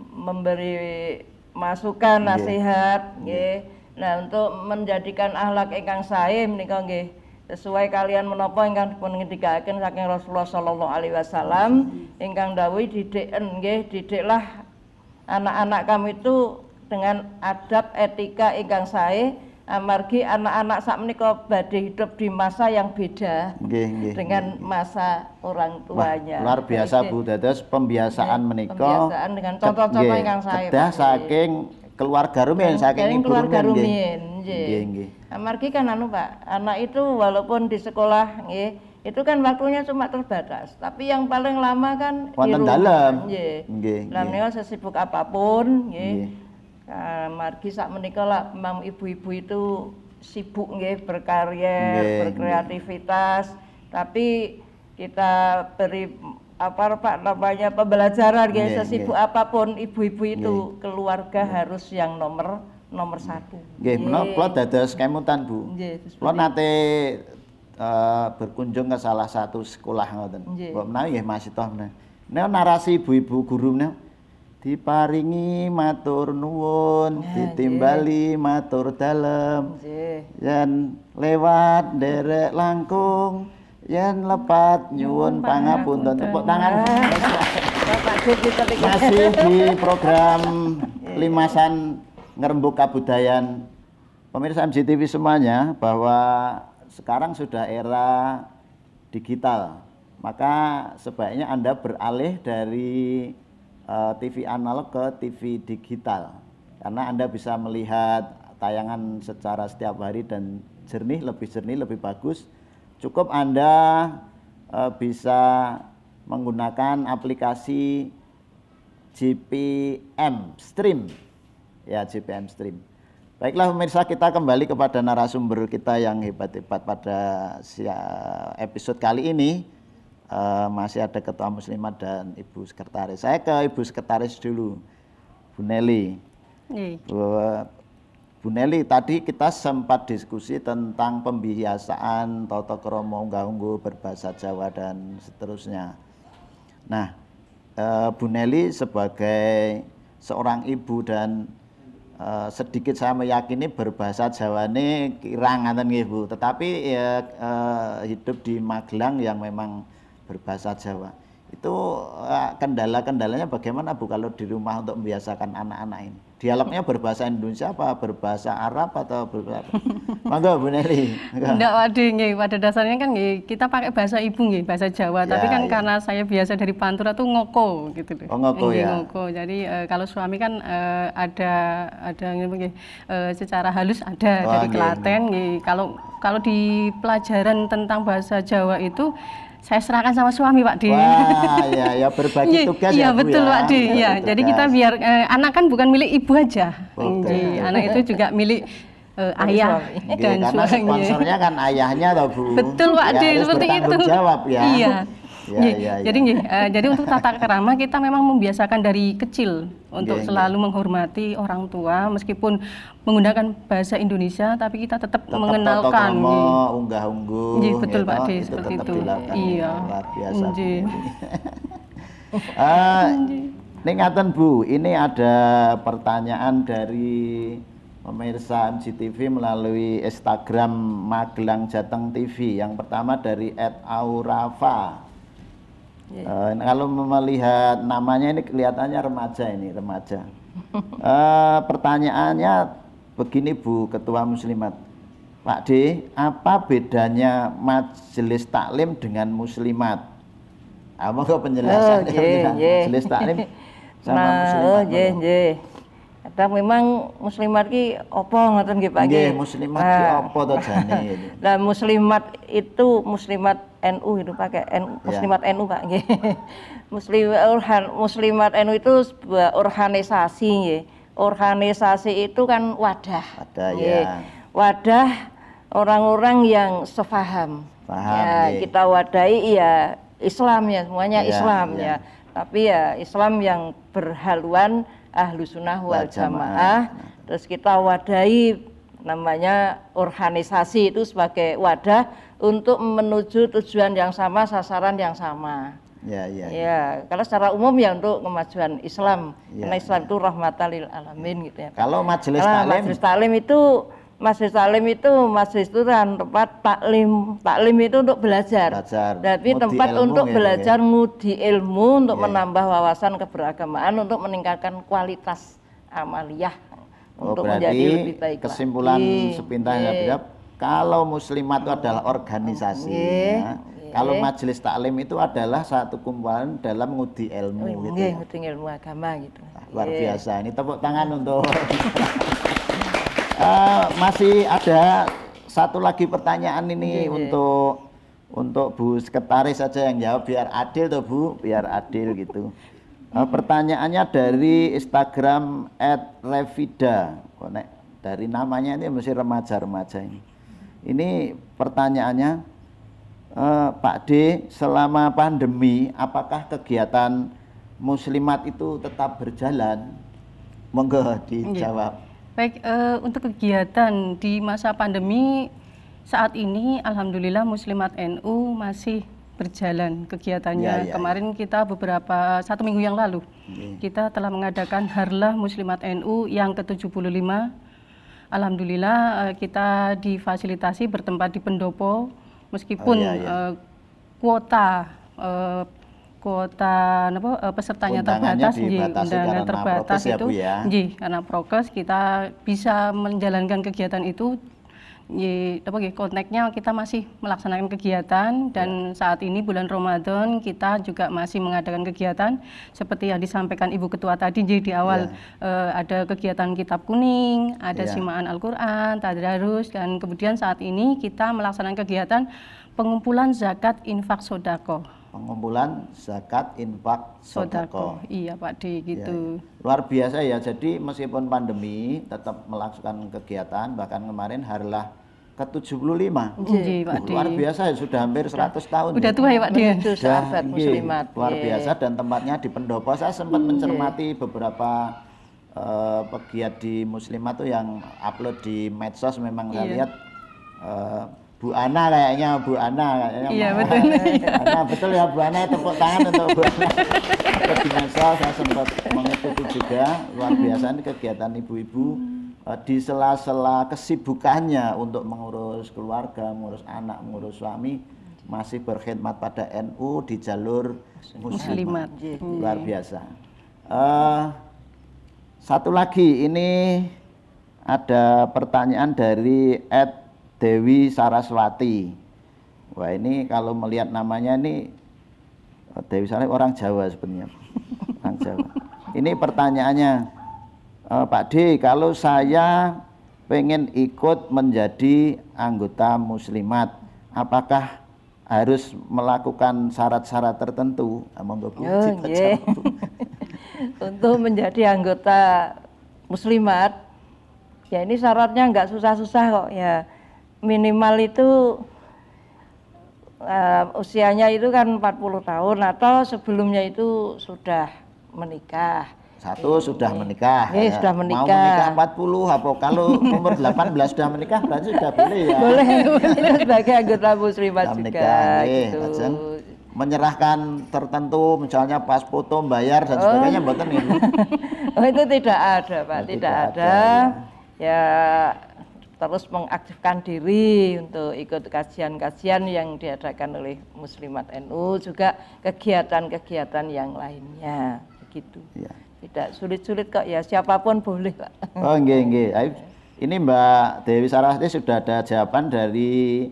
[SPEAKER 5] memberi masukan nasihat nggih. Nah, untuk menjadikan akhlak ingkang sae menika nggih sesuai kalian menapa ingkang dipun ngendikaken saking Rasulullah sallallahu alaihi wasallam ingkang dawuh didiken nggih didiklah anak-anak kami itu dengan adab etika ingkang sae amargi anak-anak sak menika badhe hidup di masa yang beda
[SPEAKER 3] Nggih, nggih.
[SPEAKER 5] dengan masa orang
[SPEAKER 3] Wah,
[SPEAKER 5] tuanya.
[SPEAKER 3] luar biasa
[SPEAKER 5] Jadi,
[SPEAKER 3] Bu dados pembiasaan
[SPEAKER 5] Nggih,
[SPEAKER 3] menika
[SPEAKER 5] pembiasaan dengan contoh-contoh ingkang sae,
[SPEAKER 3] kedah saking keluarga rumiyin saking ibu
[SPEAKER 5] keluarga
[SPEAKER 3] rumiyin,
[SPEAKER 5] rumiyin,
[SPEAKER 3] nggih.
[SPEAKER 5] nggih. Amargi kan anu Pak, anak itu walaupun di sekolah nggih, itu kan waktunya cuma terbatas. Tapi yang paling lama kan di
[SPEAKER 3] Wonten
[SPEAKER 5] rumah.
[SPEAKER 3] dalem.
[SPEAKER 5] Nggih.
[SPEAKER 3] Nggih,
[SPEAKER 5] Lah sesibuk apa pun nggih.
[SPEAKER 3] Nggih.
[SPEAKER 5] Nah, margi sak menika lah memang ibu-ibu itu sibuk nggih berkarya,
[SPEAKER 3] Nggih,
[SPEAKER 5] berkreativitas, tapi kita beri apa Pak namanya pembelajaran nggih
[SPEAKER 3] Nggih,
[SPEAKER 5] sesibuk
[SPEAKER 3] nggih.
[SPEAKER 5] apa pun ibu-ibu itu keluarga harus yang nomor nomor satu.
[SPEAKER 3] Nggih, menawa kula dados kemutan Bu.
[SPEAKER 5] Nggih,
[SPEAKER 3] Kula nate eh, berkunjung ke salah satu sekolah ngoten. Mbok menawi nggih Mas Itoh menawi. Narasi ibu-ibu guru menawi diparingi matur nuwun, ditimbali matur dalem. Yen lewat derek langkung, yen lepat nyuwun pangapunten. Tepuk tangan. Masih di program Limasan Ngerembuk Kabudayan. Pemirsa MCTV semuanya bahwa sekarang sudah era digital. Maka sebaiknya Anda beralih dari eh, TV analog ke TV digital. Karena Anda bisa melihat tayangan secara setiap hari dan jernih lebih jernih lebih bagus. Cukup Anda eh, bisa menggunakan aplikasi GPM Stream. Ya, GPM Stream. Baiklah pemirsa, kita kembali kepada narasumber kita yang hebat-hebat pada episode kali ini. Eh, masih ada Ketua Muslimat dan Ibu Sekretaris. Saya ke Ibu Sekretaris dulu, Bu Nelly.
[SPEAKER 6] Nggih.
[SPEAKER 3] Bu, Bu Nelly, tadi kita sempat diskusi tentang pembiasaan Toto Kromo unggah-ungguh berbahasa Jawa dan seterusnya. Nah, eh, Bu Nelly sebagai seorang ibu dan eh, sedikit saya meyakini berbahasa Jawa ini kirang ngaten nggih Bu, tetapi ya eh, hidup di Magelang yang memang berbahasa Jawa. Itu eh, kendala-kendalanya bagaimana Bu kalau di rumah untuk membiasakan anak-anak ini? Dialognya berbahasa Indonesia apa berbahasa Arab atau berbahasa apa? Monggo Bu Nelly. Monggo.
[SPEAKER 6] Enggak waduh nggih pada dasarnya kan nggih kita pakai bahasa ibu nggih bahasa Jawa tapi
[SPEAKER 3] Ya,
[SPEAKER 6] kan
[SPEAKER 3] ya.
[SPEAKER 6] karena saya biasa dari Pantura tuh ngoko gitu loh.
[SPEAKER 3] Oh, ngoko
[SPEAKER 6] Nggih,
[SPEAKER 3] ya.
[SPEAKER 6] ngoko. Jadi eh, kalau suami kan eh, ada ada nggih eh, secara halus ada
[SPEAKER 3] Wah,
[SPEAKER 6] dari
[SPEAKER 3] nggih,
[SPEAKER 6] Klaten nggih. Kalau kalau di pelajaran tentang bahasa Jawa itu saya serahkan sama suami Pak Di.
[SPEAKER 3] Wah, ya ya berbagi
[SPEAKER 6] Iya,
[SPEAKER 3] tugas
[SPEAKER 6] iya
[SPEAKER 3] ya Bu
[SPEAKER 6] betul
[SPEAKER 3] ya.
[SPEAKER 6] Pak.
[SPEAKER 3] Berbagi
[SPEAKER 6] Iya, jadi kita biar eh, anak kan bukan milik ibu aja. Nggih, anak itu juga milik eh, ayah dan
[SPEAKER 3] karena
[SPEAKER 6] suami.
[SPEAKER 3] sponsornya kan ayahnya toh Bu.
[SPEAKER 6] Betul Pak
[SPEAKER 3] Ya,
[SPEAKER 6] seperti itu.
[SPEAKER 3] jawab ya.
[SPEAKER 6] Iya.
[SPEAKER 3] Ya, ya, ya.
[SPEAKER 6] Jadi eh, jadi untuk tata kerama kita memang membiasakan dari kecil untuk
[SPEAKER 3] Nggih,
[SPEAKER 6] selalu menghormati orang tua meskipun menggunakan bahasa Indonesia tapi kita tetap,
[SPEAKER 3] Tetap
[SPEAKER 6] mengenalkan.
[SPEAKER 3] toto
[SPEAKER 6] nggih.
[SPEAKER 3] kromo, unggah-ungguh.
[SPEAKER 6] Nggih, betul,
[SPEAKER 3] gitu,
[SPEAKER 6] Pak D,
[SPEAKER 3] itu
[SPEAKER 6] seperti itu.
[SPEAKER 3] dilakukan.
[SPEAKER 6] Iya.
[SPEAKER 3] Luar biasa. Ini ngaten Bu, ini ada pertanyaan dari pemirsa MCTV melalui Instagram Magelang Jateng TV. Yang pertama dari Ed Aurafa. Eh, kalau melihat namanya ini kelihatannya remaja ini, remaja. Eh, pertanyaannya begini Bu Ketua Muslimat. Pak D, apa bedanya majelis taklim dengan muslimat? Ah, monggo penjelasannya
[SPEAKER 5] Oh,
[SPEAKER 3] Pak.
[SPEAKER 5] nggih.
[SPEAKER 3] majelis taklim sama
[SPEAKER 5] Nah,
[SPEAKER 3] muslimat.
[SPEAKER 5] oh
[SPEAKER 3] monggo.
[SPEAKER 5] nggih. Kadang memang muslimat ki apa ngoten nggih Pak
[SPEAKER 3] Nggih, muslimat ki
[SPEAKER 5] Nah.
[SPEAKER 3] apa to jane ini?
[SPEAKER 5] Lah muslimat itu muslimat NU itu pakai NU,
[SPEAKER 3] Ya.
[SPEAKER 5] muslimat NU Pak nggih. Muslim organ, muslimat NU itu sebuah organisasi nggih. Organisasi itu kan wadah.
[SPEAKER 3] Wadah,
[SPEAKER 5] nggih.
[SPEAKER 3] ya.
[SPEAKER 5] Wadah orang-orang yang sefaham.
[SPEAKER 3] Paham,
[SPEAKER 5] ya, kita wadahi ya Islam ya, semuanya
[SPEAKER 3] Ya,
[SPEAKER 5] Islam
[SPEAKER 3] ya.
[SPEAKER 5] ya. Tapi ya Islam yang berhaluan ahlu sunnah wal
[SPEAKER 3] jamaah.
[SPEAKER 5] jamaah. Terus kita wadahi namanya organisasi itu sebagai wadah untuk menuju tujuan yang sama, sasaran yang sama.
[SPEAKER 3] Ya, ya.
[SPEAKER 5] Ya, kalau secara umum ya untuk kemajuan Islam.
[SPEAKER 3] Ya,
[SPEAKER 5] Karena Islam itu rahmatan lil alamin gitu ya.
[SPEAKER 3] Kalau majelis taklim
[SPEAKER 5] majelis taklim itu majelis taklim itu majelis itu kan tempat taklim. Taklim itu untuk belajar.
[SPEAKER 3] Belajar,
[SPEAKER 5] Tapi
[SPEAKER 3] ngudi
[SPEAKER 5] tempat
[SPEAKER 3] ilmu
[SPEAKER 5] untuk
[SPEAKER 3] ya,
[SPEAKER 5] belajar ngudi ilmu untuk
[SPEAKER 3] Ya.
[SPEAKER 5] menambah wawasan keberagamaan untuk meningkatkan kualitas amaliyah
[SPEAKER 3] Oh,
[SPEAKER 5] untuk
[SPEAKER 3] berarti
[SPEAKER 5] menjadi lebih baik
[SPEAKER 3] kesimpulan
[SPEAKER 5] lagi.
[SPEAKER 3] sepintas ya kalau muslimat itu adalah organisasi
[SPEAKER 5] Nggih,
[SPEAKER 3] ya. kalau majelis taklim itu adalah satu kumpulan dalam ngudi ilmu gitu
[SPEAKER 5] Nggih,
[SPEAKER 3] ya.
[SPEAKER 5] ngudi ilmu agama gitu.
[SPEAKER 3] luar
[SPEAKER 5] Iya.
[SPEAKER 3] biasa ini tepuk tangan untuk Eh, masih ada satu lagi pertanyaan ini untuk untuk Bu Sekretaris saja yang jawab biar adil tuh Bu biar adil gitu Eh, pertanyaannya dari Instagram @revida Kok nek dari namanya ini mesti remaja-remaja ini ini pertanyaannya eh, Pak D selama pandemi apakah kegiatan muslimat itu tetap berjalan monggo dijawab
[SPEAKER 6] Baik, eh, untuk kegiatan di masa pandemi Saat ini Alhamdulillah Muslimat NU masih berjalan kegiatannya.
[SPEAKER 3] Ya, ya,
[SPEAKER 6] Kemarin kita beberapa satu minggu yang lalu kita telah mengadakan Harlah Muslimat NU yang ke-75. Alhamdulillah eh, kita difasilitasi bertempat di pendopo meskipun
[SPEAKER 3] Oh, iya, iya.
[SPEAKER 6] eh, kuota eh, kuota apa pesertanya terbatas
[SPEAKER 3] dibatasi
[SPEAKER 6] undangan terbatas
[SPEAKER 3] prokes ya,
[SPEAKER 6] itu
[SPEAKER 3] Bu, ya?
[SPEAKER 6] nggih, karena prokes kita bisa menjalankan kegiatan itu Ye, apa nggih, konteksnya kita masih melaksanakan kegiatan dan saat ini bulan Ramadan kita juga masih mengadakan kegiatan seperti yang disampaikan Ibu Ketua tadi nggih, di awal eh, ada kegiatan kitab kuning, ada
[SPEAKER 3] Iya.
[SPEAKER 6] simaan Al-Qur'an, tadarus dan kemudian saat ini kita melaksanakan kegiatan pengumpulan zakat infak sodako.
[SPEAKER 3] Pengumpulan zakat infak
[SPEAKER 6] Sodako.
[SPEAKER 3] sodako.
[SPEAKER 6] Iya Pak D
[SPEAKER 3] Ya,
[SPEAKER 6] gitu.
[SPEAKER 3] ya. Luar biasa ya. Jadi meskipun pandemi tetap melakukan kegiatan bahkan kemarin harlah ke-75.
[SPEAKER 6] Nggih, Pak.
[SPEAKER 3] Luar biasa ya sudah hampir 100 tahun.
[SPEAKER 6] Udah
[SPEAKER 3] ya.
[SPEAKER 6] tua ya Pak D.
[SPEAKER 5] Menuju
[SPEAKER 3] Sudah,
[SPEAKER 5] sahabat
[SPEAKER 3] iya,
[SPEAKER 5] muslimat.
[SPEAKER 3] luar
[SPEAKER 5] Iya.
[SPEAKER 3] biasa dan tempatnya di pendopo saya sempat mencermati beberapa eh, pegiat di muslimat tuh yang upload di medsos memang saya
[SPEAKER 6] Iya.
[SPEAKER 3] lihat eh, Bu Ana kayaknya Bu Ana kayaknya
[SPEAKER 6] Iya, betul.
[SPEAKER 3] Ana betul ya Bu Ana tepuk tangan untuk Bu Ana medsos saya sempat mengikuti juga luar biasa ini kegiatan ibu-ibu di sela-sela kesibukannya untuk mengurus keluarga, mengurus anak, mengurus suami masih berkhidmat pada NU di jalur muslimat.
[SPEAKER 6] Muslimat.
[SPEAKER 3] Luar biasa. Eh, satu lagi ini ada pertanyaan dari Ed Dewi Saraswati. Wah ini kalau melihat namanya ini eh, Dewi Saraswati orang Jawa sebenarnya. Orang Jawa. Ini pertanyaannya eh, Pak D, kalau saya pengen ikut menjadi anggota muslimat, apakah harus melakukan syarat-syarat tertentu? Monggo Bu,
[SPEAKER 5] Oh.
[SPEAKER 3] Bu.
[SPEAKER 5] Untuk menjadi anggota muslimat, ya ini syaratnya nggak susah-susah kok ya. Minimal itu eh, usianya itu kan 40 tahun atau sebelumnya itu sudah menikah.
[SPEAKER 3] Satu sudah menikah.
[SPEAKER 5] Iya,
[SPEAKER 3] ya.
[SPEAKER 5] sudah
[SPEAKER 3] Mau
[SPEAKER 5] menikah.
[SPEAKER 3] menikah 40 apa kalau umur 18 sudah menikah berarti sudah boleh ya.
[SPEAKER 5] Boleh itu sebagai anggota muslimat
[SPEAKER 3] Sudah
[SPEAKER 5] juga
[SPEAKER 3] menikah.
[SPEAKER 5] gitu.
[SPEAKER 3] menyerahkan tertentu misalnya pas foto bayar dan sebagainya mboten nggih. Bu?
[SPEAKER 5] Oh itu tidak ada Pak,
[SPEAKER 3] Oh,
[SPEAKER 5] tidak,
[SPEAKER 3] tidak
[SPEAKER 5] ada.
[SPEAKER 3] ada,
[SPEAKER 5] Ya terus mengaktifkan diri untuk ikut kajian-kajian yang diadakan oleh Muslimat NU juga kegiatan-kegiatan yang lainnya begitu.
[SPEAKER 3] Iya.
[SPEAKER 5] Tidak sulit-sulit kok ya siapa pun boleh Pak.
[SPEAKER 3] Oh nggih nggih. Ayo, Ini Mbak Dewi Saraswati sudah ada jawaban dari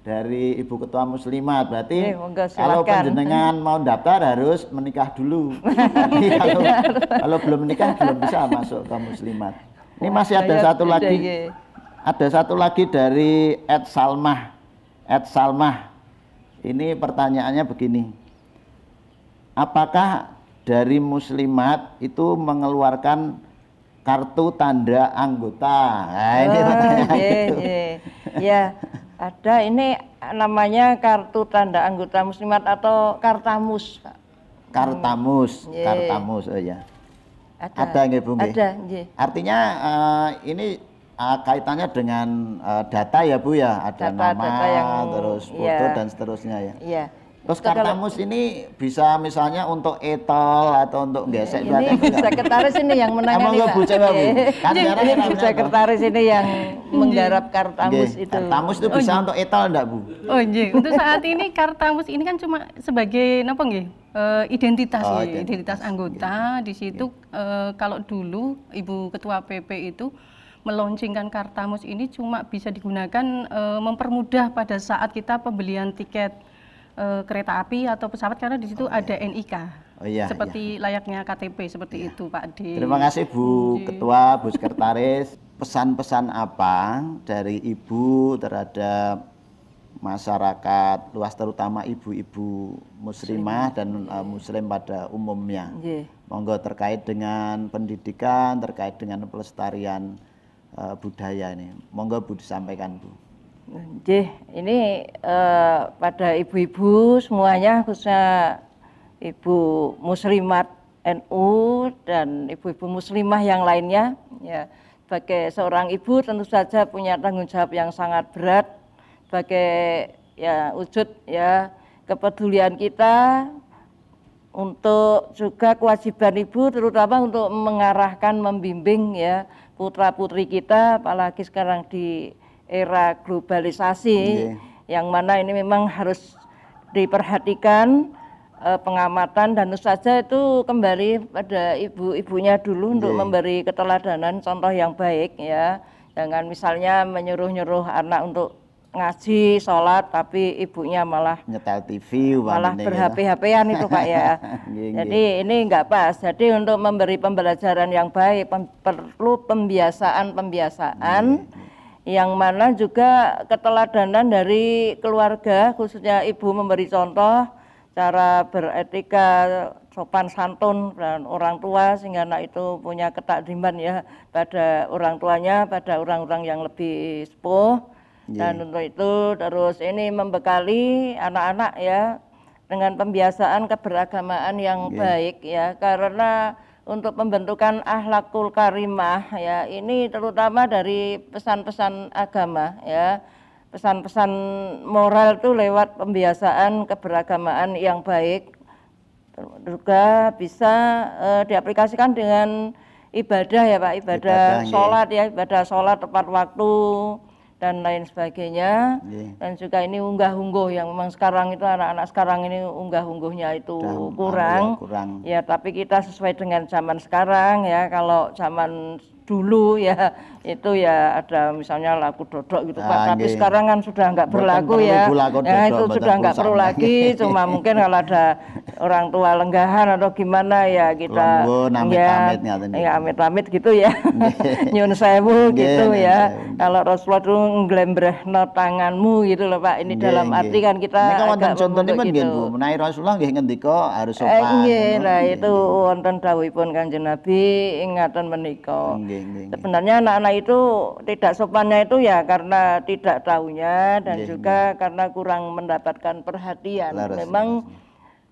[SPEAKER 3] dari Ibu Ketua Muslimat. Berarti
[SPEAKER 5] Eh, monggo,
[SPEAKER 3] kalau penjenengan mau daftar harus menikah dulu. Kalau, kalau belum menikah belum bisa masuk ke Muslimat. Ini masih ada
[SPEAKER 5] Saya
[SPEAKER 3] satu lagi.
[SPEAKER 5] nggih.
[SPEAKER 3] Ada satu lagi dari Ed Salmah. Ed Salmah. Ini pertanyaannya begini. Apakah dari muslimat itu mengeluarkan kartu tanda anggota? Nah, ini
[SPEAKER 5] Oh,
[SPEAKER 3] pertanyaan
[SPEAKER 5] iya,
[SPEAKER 3] itu.
[SPEAKER 5] iya. Ya, ada ini namanya kartu tanda anggota muslimat atau kartamus, Pak.
[SPEAKER 3] Kartamus,
[SPEAKER 5] Iya.
[SPEAKER 3] kartamus, oh ya.
[SPEAKER 5] Ada.
[SPEAKER 3] Ada nggih, Bu?
[SPEAKER 5] Ada.
[SPEAKER 3] Artinya eh, ini eh, kaitannya dengan eh, data ya Bu ya, ada
[SPEAKER 5] Data-
[SPEAKER 3] nama,
[SPEAKER 5] data yang-
[SPEAKER 3] terus foto
[SPEAKER 5] iya.
[SPEAKER 3] dan seterusnya ya.
[SPEAKER 5] Iya.
[SPEAKER 3] Terus kartamus ini bisa misalnya untuk etol atau untuk gesek
[SPEAKER 5] ini
[SPEAKER 3] berarti enggak?
[SPEAKER 5] sekretaris ini yang menangani
[SPEAKER 3] Emang
[SPEAKER 5] Pak.
[SPEAKER 3] Bu, coba, Bu?
[SPEAKER 5] Iya.
[SPEAKER 3] Kan sekarang
[SPEAKER 5] Ini
[SPEAKER 3] apa?
[SPEAKER 5] sekretaris ini yang menggarap kartamus
[SPEAKER 3] Nggih,
[SPEAKER 5] itu.
[SPEAKER 3] Kartamus itu bisa untuk etol enggak Bu?
[SPEAKER 6] Oh iya, untuk saat ini Kartamus ini kan cuma sebagai apa nggih? Eh, identitas
[SPEAKER 3] Oh,
[SPEAKER 6] nggih,
[SPEAKER 3] identitas.
[SPEAKER 6] identitas anggota. Di situ eh, kalau dulu Ibu Ketua PP itu meluncingkan Kartamus ini cuma bisa digunakan eh, mempermudah pada saat kita pembelian tiket eh, kereta api atau pesawat karena di situ ada NIK.
[SPEAKER 3] Oh iya,
[SPEAKER 6] seperti layaknya KTP seperti itu Pak D.
[SPEAKER 3] Terima kasih Bu Ketua, Bu Sekretaris. Pesan-pesan apa dari Ibu terhadap masyarakat luas terutama ibu-ibu muslimah dan uh, muslim pada umumnya.
[SPEAKER 5] Nggih.
[SPEAKER 3] Monggo terkait dengan pendidikan, terkait dengan pelestarian uh, budaya ini. Monggo Bu disampaikan Bu.
[SPEAKER 5] Nggih, ini eh, pada ibu-ibu semuanya khususnya ibu muslimat NU dan ibu-ibu muslimah yang lainnya ya sebagai seorang ibu tentu saja punya tanggung jawab yang sangat berat sebagai ya wujud ya kepedulian kita untuk juga kewajiban ibu terutama untuk mengarahkan membimbing ya putra putri kita apalagi sekarang di era globalisasi
[SPEAKER 3] Nggih.
[SPEAKER 5] yang mana ini memang harus diperhatikan eh, pengamatan dan saja itu kembali pada ibu-ibunya dulu untuk
[SPEAKER 3] Nggih.
[SPEAKER 5] memberi keteladanan contoh yang baik ya jangan misalnya menyuruh-nyuruh anak untuk ngaji sholat tapi ibunya malah
[SPEAKER 3] nyetel TV
[SPEAKER 5] malah
[SPEAKER 3] umpamanya
[SPEAKER 5] berhp-hpan itu pak ya
[SPEAKER 3] Nggih, nggih.
[SPEAKER 5] jadi ini enggak pas jadi untuk memberi pembelajaran yang baik pem- perlu pembiasaan pembiasaan yang mana juga keteladanan dari keluarga khususnya ibu memberi contoh cara beretika sopan santun dan orang tua sehingga anak itu punya ketakdiman ya pada orang tuanya pada orang-orang yang lebih sepuh. Dan untuk itu terus ini membekali anak-anak ya dengan pembiasaan keberagamaan yang baik ya karena untuk pembentukan akhlakul karimah ya. Ini terutama dari pesan-pesan agama ya. Pesan-pesan moral itu lewat pembiasaan keberagamaan yang baik. Juga bisa eh, diaplikasikan dengan ibadah ya Pak. Ibadah,
[SPEAKER 3] Ibadah,
[SPEAKER 5] sholat ya ibadah sholat tepat waktu dan lain sebagainya
[SPEAKER 3] Nggih.
[SPEAKER 5] dan juga ini unggah-ungguh yang memang sekarang itu anak-anak sekarang ini unggah-ungguhnya itu
[SPEAKER 3] Udah,
[SPEAKER 5] kurang
[SPEAKER 3] anu ya, kurang.
[SPEAKER 5] ya tapi kita sesuai dengan zaman sekarang ya kalau zaman dulu ya itu ya ada misalnya laku dodok gitu
[SPEAKER 3] Ah,
[SPEAKER 5] Pak tapi
[SPEAKER 3] nggih.
[SPEAKER 5] sekarang kan sudah nggak berlaku ya. ya
[SPEAKER 3] dodok,
[SPEAKER 5] itu
[SPEAKER 3] mboten
[SPEAKER 5] sudah nggak perlu lagi. Cuma mungkin kalau ada orang tua lenggahan atau gimana ya kita
[SPEAKER 3] amit-amit ngaten
[SPEAKER 5] ya, ya amit-amit gitu ya. Nyun sewu gitu ya. kalau Rasulullah itu nglembrehno tanganmu gitu loh Pak. Ini dalam arti kan kita
[SPEAKER 3] Nika wonten
[SPEAKER 5] agak
[SPEAKER 3] contonipun
[SPEAKER 5] membentuk
[SPEAKER 3] nggih
[SPEAKER 5] gitu.
[SPEAKER 3] Bu? Menawi Rasulullah nggih ngendika harus
[SPEAKER 5] Eh,
[SPEAKER 3] sopan
[SPEAKER 5] nggih,
[SPEAKER 3] Nggih,
[SPEAKER 5] itu wonten dawuhipun Kanjeng Nabi ingatan menika.
[SPEAKER 3] Nggih, nggih, nggih.
[SPEAKER 5] Sebenarnya anak-anak itu tidak sopannya itu ya karena tidak tahunya dan
[SPEAKER 3] Nggih,
[SPEAKER 5] juga karena kurang mendapatkan perhatian.
[SPEAKER 3] Laras,
[SPEAKER 5] Memang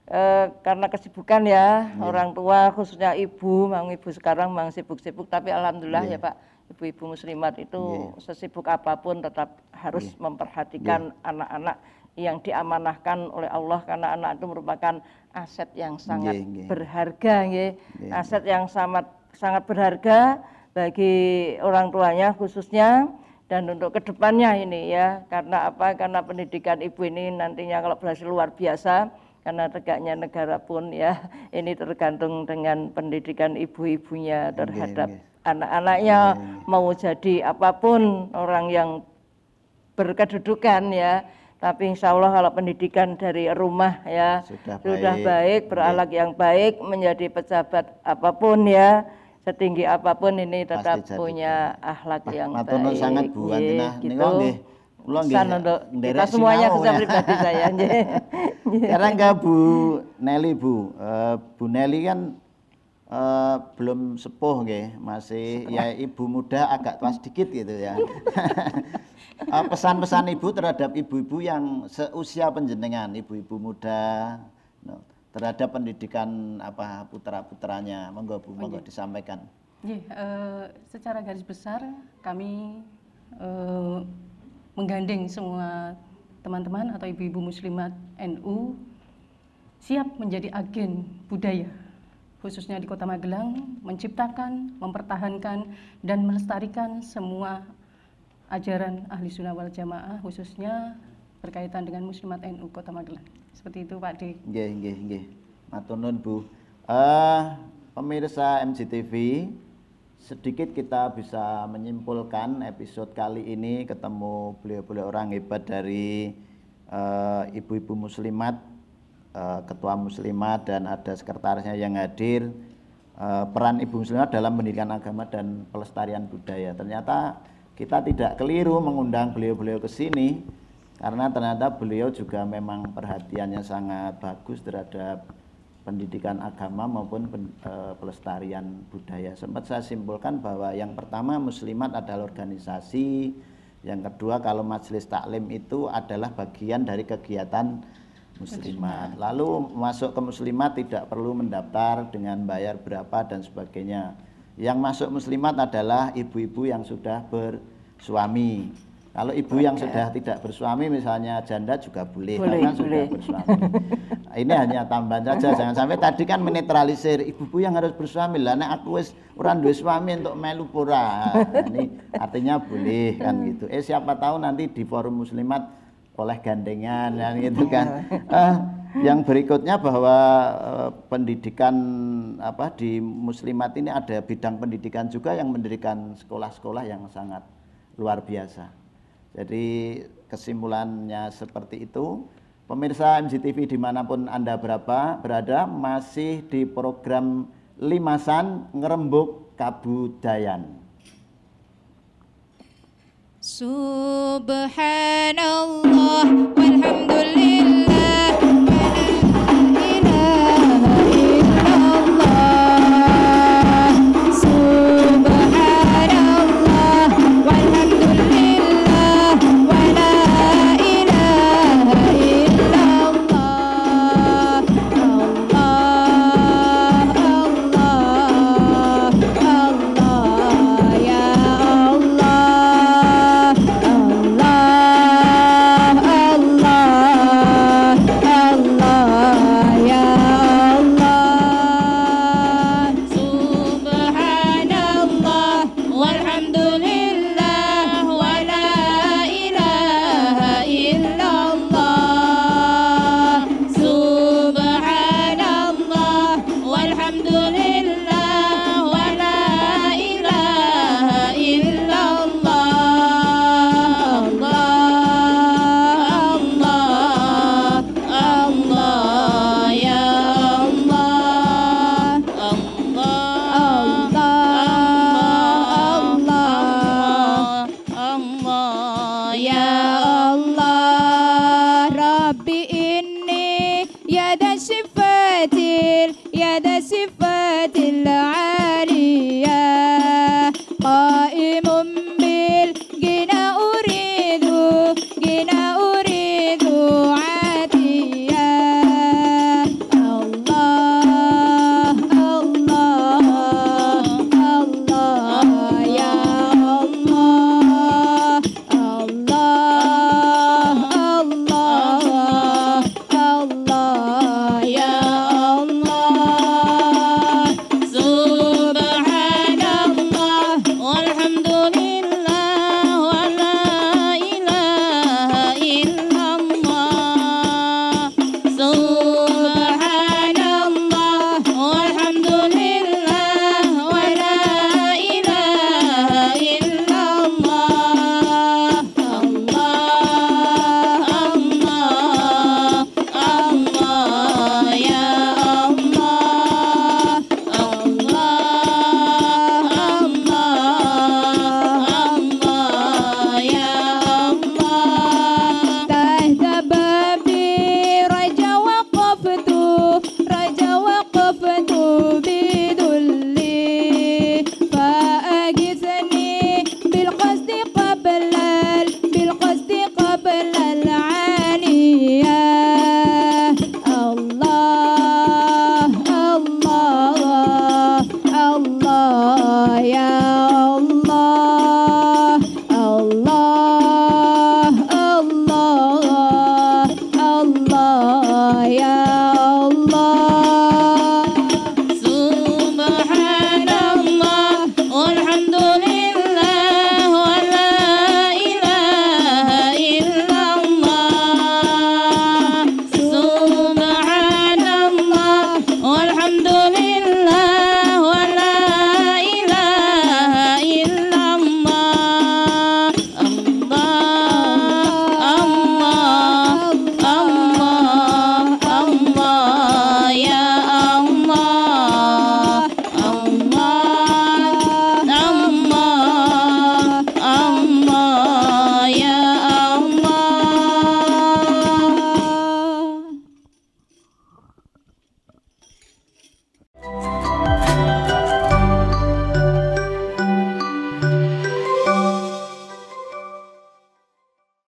[SPEAKER 5] eh, karena kesibukan ya orang tua khususnya ibu, mang ibu sekarang mang sibuk-sibuk tapi alhamdulillah ya Pak ibu-ibu muslimat itu sesibuk apa pun tetap harus memperhatikan anak-anak yang diamanahkan oleh Allah karena anak itu merupakan aset yang sangat
[SPEAKER 3] nggih.
[SPEAKER 5] berharga nggih. Aset yang sangat sangat berharga bagi orang tuanya khususnya dan untuk ke depannya ini ya karena apa? Karena pendidikan ibu ini nantinya kalau berhasil luar biasa karena tegaknya negara pun ya ini tergantung dengan pendidikan ibu-ibunya terhadap anak-anaknya mau jadi apa pun orang yang berkedudukan ya. Tapi insya Allah kalau pendidikan dari rumah ya
[SPEAKER 3] Sudah
[SPEAKER 5] baik,
[SPEAKER 3] baik.
[SPEAKER 5] berakhlak yang baik menjadi pejabat apa pun ya setinggi apa pun ini tetap punya akhlak yang
[SPEAKER 3] Matur
[SPEAKER 5] baik
[SPEAKER 3] sangat Bu
[SPEAKER 5] gitu.
[SPEAKER 3] Nika nggih kula nggih
[SPEAKER 5] kita semuanya khususnya
[SPEAKER 3] ya.
[SPEAKER 5] pribadi saya nggih.
[SPEAKER 3] Sekarang ke Bu Nelly Bu. Eh, Bu Nelly kan eh, belum sepuh nggih, masih ya ibu muda agak tua sedikit gitu ya. Eh, Pesan-pesan ibu terhadap ibu-ibu yang seusia penjenengan, ibu-ibu muda no, terhadap pendidikan apa putra-putranya. Monggo Bu, monggo disampaikan.
[SPEAKER 6] Nggih, eh, secara garis besar kami eh, menggandeng semua teman-teman atau ibu-ibu muslimat NU siap menjadi agen budaya khususnya di Kota Magelang menciptakan, mempertahankan dan melestarikan semua ajaran ahli sunnah wal jamaah khususnya berkaitan dengan muslimat NU Kota Magelang. Seperti itu Pak D.
[SPEAKER 3] Nggih, nggih, nggih. Matur nuwun, Bu. Eh, pemirsa MCTV, sedikit kita bisa menyimpulkan episode kali ini ketemu beliau-beliau orang hebat dari eh, ibu-ibu muslimat, eh, ketua muslimat dan ada sekretarisnya yang hadir. Eh, peran ibu muslimat dalam pendidikan agama dan pelestarian budaya. Ternyata kita tidak keliru mengundang beliau-beliau ke sini karena ternyata beliau juga memang perhatiannya sangat bagus terhadap pendidikan agama maupun pen- eh, pelestarian budaya. Sempat saya simpulkan bahwa yang pertama muslimat adalah organisasi, yang kedua kalau majelis taklim itu adalah bagian dari kegiatan muslimat. Lalu masuk ke muslimat tidak perlu mendaftar dengan bayar berapa dan sebagainya. Yang masuk muslimat adalah ibu-ibu yang sudah bersuami. Kalau ibu yang sudah tidak bersuami misalnya janda juga boleh,
[SPEAKER 5] Boleh,
[SPEAKER 3] karena sudah bersuami. Ini hanya tambahan saja, jangan sampai tadi kan menetralisir ibu-ibu yang harus bersuami lah. Nek aku wis ora duwe suami untuk melu pura. Nah, ini artinya boleh kan gitu. Eh siapa tahu nanti di forum muslimat oleh gandengan kan gitu kan. Eh, yang berikutnya bahwa eh, pendidikan apa di muslimat ini ada bidang pendidikan juga yang mendirikan sekolah-sekolah yang sangat luar biasa. Jadi kesimpulannya seperti itu. Pemirsa MGTV di mana pun Anda berapa berada masih di program Limasan Ngerembuk Kabudayan.
[SPEAKER 2] Subhanallah walhamdulillah I'm dándole